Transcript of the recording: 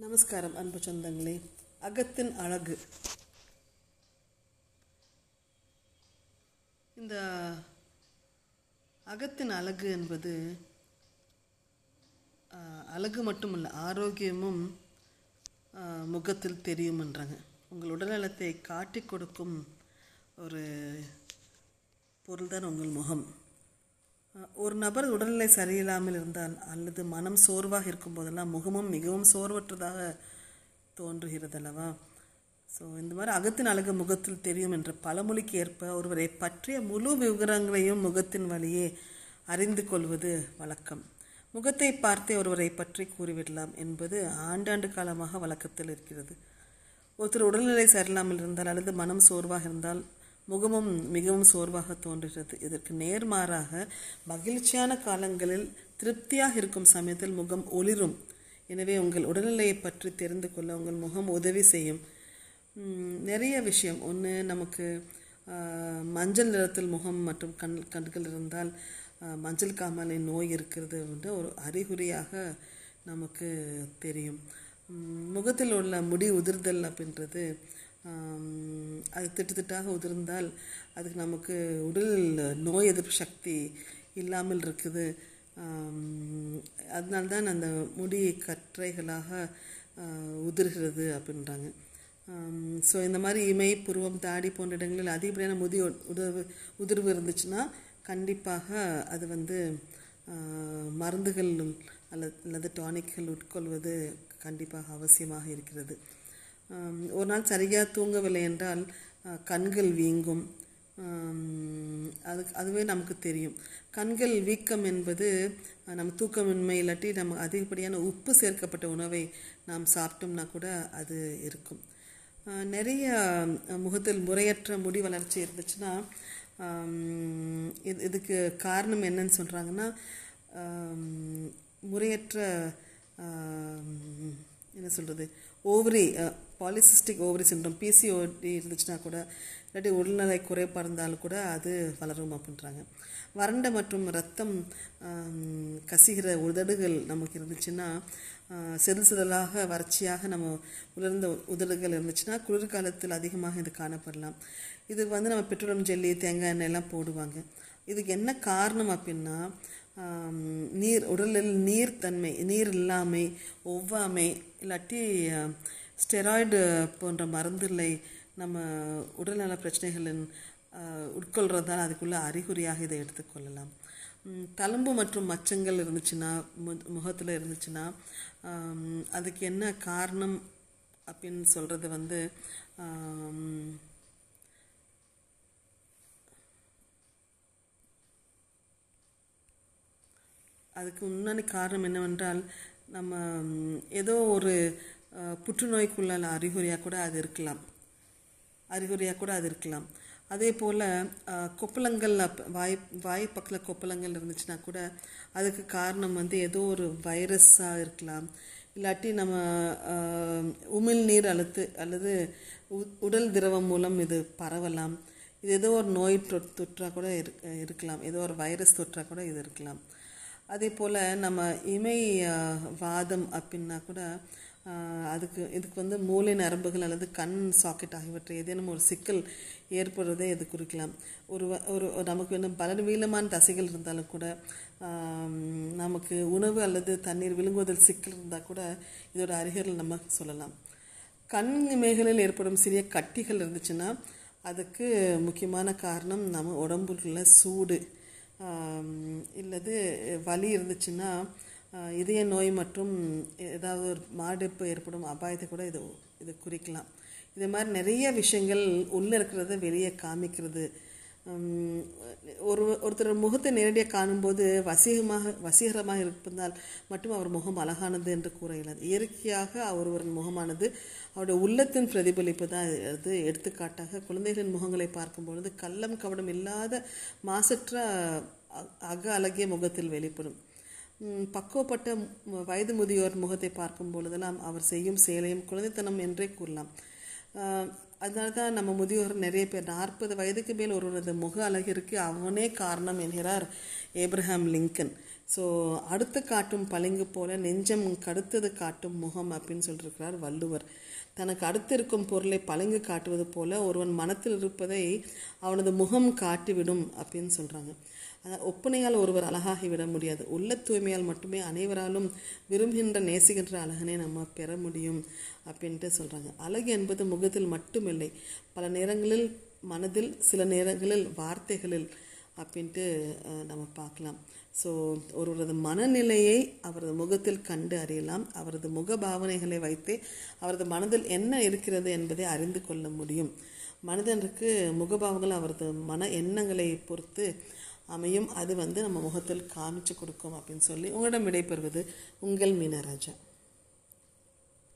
நமஸ்காரம் அன்பு சொந்தங்களே. அகத்தின் அழகு. இந்த அகத்தின் அழகு என்பது அழகு அழகு மட்டுமல்ல ஆரோக்கியமும் முகத்தில் தெரியும்ன்றாங்க உங்கள் உடல்நலத்தை காட்டிக் கொடுக்கும் ஒரு பொருள்தான் உங்கள் முகம். ஒரு நபர் உடல்நிலை சரியில்லாமல் இருந்தால் அல்லது மனம் சோர்வாக இருக்கும் போதெல்லாம் முகமும் மிகவும் சோர்வற்றதாக தோன்றுகிறது அல்லவா ஸோ இந்த மாதிரி அகத்தின் அழகு முகத்தில் தெரியும் என்ற பழமொழிக்கு ஏற்ப ஒருவரை பற்றிய முழு விவரங்களையும் முகத்தின் வழியே அறிந்து கொள்வது வழக்கம். முகத்தை பார்த்தே ஒருவரை பற்றி கூறிவிடலாம் என்பது ஆண்டாண்டு காலமாக வழக்கத்தில் இருக்கிறது. ஒருத்தர் உடல்நிலை சரியில்லாமல் இருந்தால் அல்லது மனம் சோர்வாக இருந்தால் முகமும் மிகவும் சோர்வாக தோன்றுகிறது. இதற்கு நேர்மாறாக மகிழ்ச்சியான காலங்களில் திருப்தியாக இருக்கும் சமயத்தில் முகம் ஒளிரும். எனவே உங்கள் உடல்நிலையை பற்றி தெரிந்து கொள்ள உங்கள் முகம் உதவி செய்யும். நிறைய விஷயம். ஒன்று நமக்கு மஞ்சள் நிறத்தில் முகம் மற்றும் கண் கண்கள் இருந்தால் மஞ்சள் காமாலை நோய் இருக்கிறது என்று ஒரு அறிகுறியாக நமக்கு தெரியும். முகத்தில் உள்ள முடி உதிர்தல் அப்படின்றது அது திட்டு திட்டாக உதிர்ந்தால் அதுக்கு நமக்கு உடல் நோய் எதிர்ப்பு சக்தி இல்லாமல் இருக்குது. அதனால தான் அந்த முடி கற்றைகளாக உதிர்கிறது அப்படின்றாங்க. ஸோ இந்த மாதிரி இமை புருவம் தாடி போன்ற இடங்களில் அதிகப்படியான முதி உ- உதவு உதிர்வு இருந்துச்சுன்னா கண்டிப்பாக அது வந்து மருந்துகள் அல்லது அல்லது டானிக்கள் உட்கொள்வது கண்டிப்பாக அவசியமாக இருக்கிறது. ஒரு நாள் சரியாக தூங்கவில்லை என்றால் கண்கள் வீங்கும். அது அதுவே நமக்கு தெரியும். கண்கள் வீக்கம் என்பது நம்ம தூக்கமின்மை இல்லாட்டி நம்ம அதிகப்படியான உப்பு சேர்க்கப்பட்ட உணவை நாம் சாப்பிட்டோம்னா கூட அது இருக்கும். நிறைய முகத்தில் முறையற்ற முடி வளர்ச்சி இருந்துச்சுன்னா இது இதுக்கு காரணம் என்னன்னு சொல்கிறாங்கன்னா முறையற்ற என்ன சொல்கிறது ovary polycystic ovary syndrome PCOD இருந்துச்சுன்னா கூட இல்லாட்டி உடல்நிலை குறைப்பாக இருந்தாலும் கூட அது வளரும் அப்படின்றாங்க. வறண்ட மற்றும் ரத்தம் கசிகிற உதடுகள் நமக்கு இருந்துச்சுன்னா செதில் செதலாக வறட்சியாக நம்ம உலர்ந்த உதடுகள் இருந்துச்சுன்னா குளிர்காலத்தில் அதிகமாக இது காணப்படலாம். இது வந்து நம்ம பெட்ரோலியம் ஜெல்லி தேங்காய் எண்ணெய் எல்லாம் போடுவாங்க. இதுக்கு என்ன காரணம் அப்படின்னா நீர் உடலில் நீர்த்தன்மை நீர் இல்லாமை ஒவ்வாமை இல்லாட்டி ஸ்டெராய்டு போன்ற மருந்துகளை நம்ம உடல்நல பிரச்சனைகளின் உட்கொள்கிறதால் அதுக்குள்ள அறிகுறியாக இதை எடுத்துக்கொள்ளலாம் தழும்பு மற்றும் மச்சங்கள் இருந்துச்சுன்னா மு- முகத்தில் இருந்துச்சுன்னா அதுக்கு என்ன காரணம் அப்படின்னு சொல்கிறது வந்து அதுக்கு முன்னாடி காரணம் என்னவென்றால் நம்ம ஏதோ ஒரு புற்றுநோய்க்குள்ள அறிகுறியாக கூட அது இருக்கலாம். அறிகுறியாக கூட அது இருக்கலாம். அதே போல் கொப்பளங்கள் வாய் வாய் பக்கத்தில் கொப்பளங்கள் இருந்துச்சுன்னா கூட அதுக்கு காரணம் வந்து ஏதோ ஒரு வைரஸாக இருக்கலாம். இல்லாட்டி நம்ம உமிழ்நீர் அழுத்து அல்லது உ- உடல் திரவம் மூலம் இது பரவலாம். இது ஏதோ ஒரு நோய் தொற் தொற்றாக கூட இருக்கலாம். ஏதோ ஒரு வைரஸ் தொற்றாக கூட இது இருக்கலாம். அதே போல் நம்ம இமை வாதம் அப்படின்னா கூட அதுக்கு இதுக்கு வந்து மூளை நரம்புகள் அல்லது கண் சாக்கெட் ஆகியவற்றை ஏதேனும் ஒரு சிக்கல் ஏற்படுறதை இது குறிக்கலாம். ஒரு ஒரு ஒரு நமக்கு வந்து பலவீனமான தசைகள் இருந்தாலும் கூட நமக்கு உணவு அல்லது தண்ணீர் விழுங்குவதில் சிக்கல் இருந்தால் கூட இதோட அறிகுறிகள் நம்ம சொல்லலாம். கண் இமைகளில் ஏற்படும் சிறிய கட்டிகள் இருந்துச்சுன்னா அதுக்கு முக்கியமான காரணம் நம்ம உடம்புல சூடு. இல்லது வலி இருந்துச்சுன்னா இதய நோய் மற்றும் ஏதாவது ஒரு மாரடைப்பு ஏற்படும் அபாயத்தை கூட இது இது குறிக்கலாம். இது மாதிரி நிறைய விஷயங்கள் உள்ளே இருக்கிறத வெளியே காமிக்கிறது. ஒரு ஒருத்தர் முகத்தை நேரடியாக காணும்போது வசீகமாக வசீகரமாக இருப்பதால் மட்டும் அவர் முகம் அழகானது என்று கூற இயலாது. இயற்கையாக ஒருவரின் முகமானது அவருடைய உள்ளத்தின் பிரதிபலிப்பு தான் அது எடுத்துக்காட்டாக குழந்தைகளின் முகங்களை பார்க்கும் பொழுது கள்ளம் கவடம் இல்லாத மாசற்ற அக அழகிய முகத்தில் வெளிப்படும். பக்குவப்பட்ட வயது முதியோர் முகத்தை பார்க்கும் பொழுதெல்லாம் அவர் செய்யும் செயலையும் குழந்தைத்தனம் என்றே கூறலாம். அதனால தான் நம்ம முதியோர் நிறைய பேர் நாற்பது வயதுக்கு மேல் ஒருவரது முக அழகிற்கு அவனே காரணம் என்கிறார் ஏப்ரஹாம் லிங்கன். ஸோ அடுத்து காட்டும் பளிங்கு போல நெஞ்சம் கடுத்தது காட்டும் முகம் அப்படின்னு சொல்லியிருக்கிறார் வள்ளுவர். தனக்கு அடுத்து இருக்கும் பொருளை பளிங்கு காட்டுவது போல ஒருவன் மனத்தில் இருப்பதை அவனது முகம் காட்டிவிடும் அப்படின்னு சொல்கிறாங்க ஒப்பனையால் ஒருவர் அழகாகி விட முடியாது. உள்ள தூய்மையால் மட்டுமே அனைவராலும் விரும்புகின்ற நேசிக்கின்ற அழகனை நம்ம பெற முடியும் அப்படின்ட்டு சொல்கிறாங்க அழகு என்பது முகத்தில் மட்டுமில்லை பல நேரங்களில் மனதில் சில நேரங்களில் வார்த்தைகளில் அப்படின்ட்டு நம்ம பார்க்கலாம். ஸோ ஒருவரது மனநிலையை அவரது முகத்தில் கண்டு அறியலாம். அவரது முக பாவனைகளை வைத்து அவரது மனதில் என்ன இருக்கிறது என்பதை அறிந்து கொள்ள முடியும். மனிதனுக்கு முகபாவங்கள் அவரது மன எண்ணங்களை பொறுத்து அமையும். அது வந்து நம்ம முகத்தில் காமிச்சு கொடுக்கும் அப்படின்னு சொல்லி உங்களிடம் விடைபெறுவது உங்கள் மீனராஜா.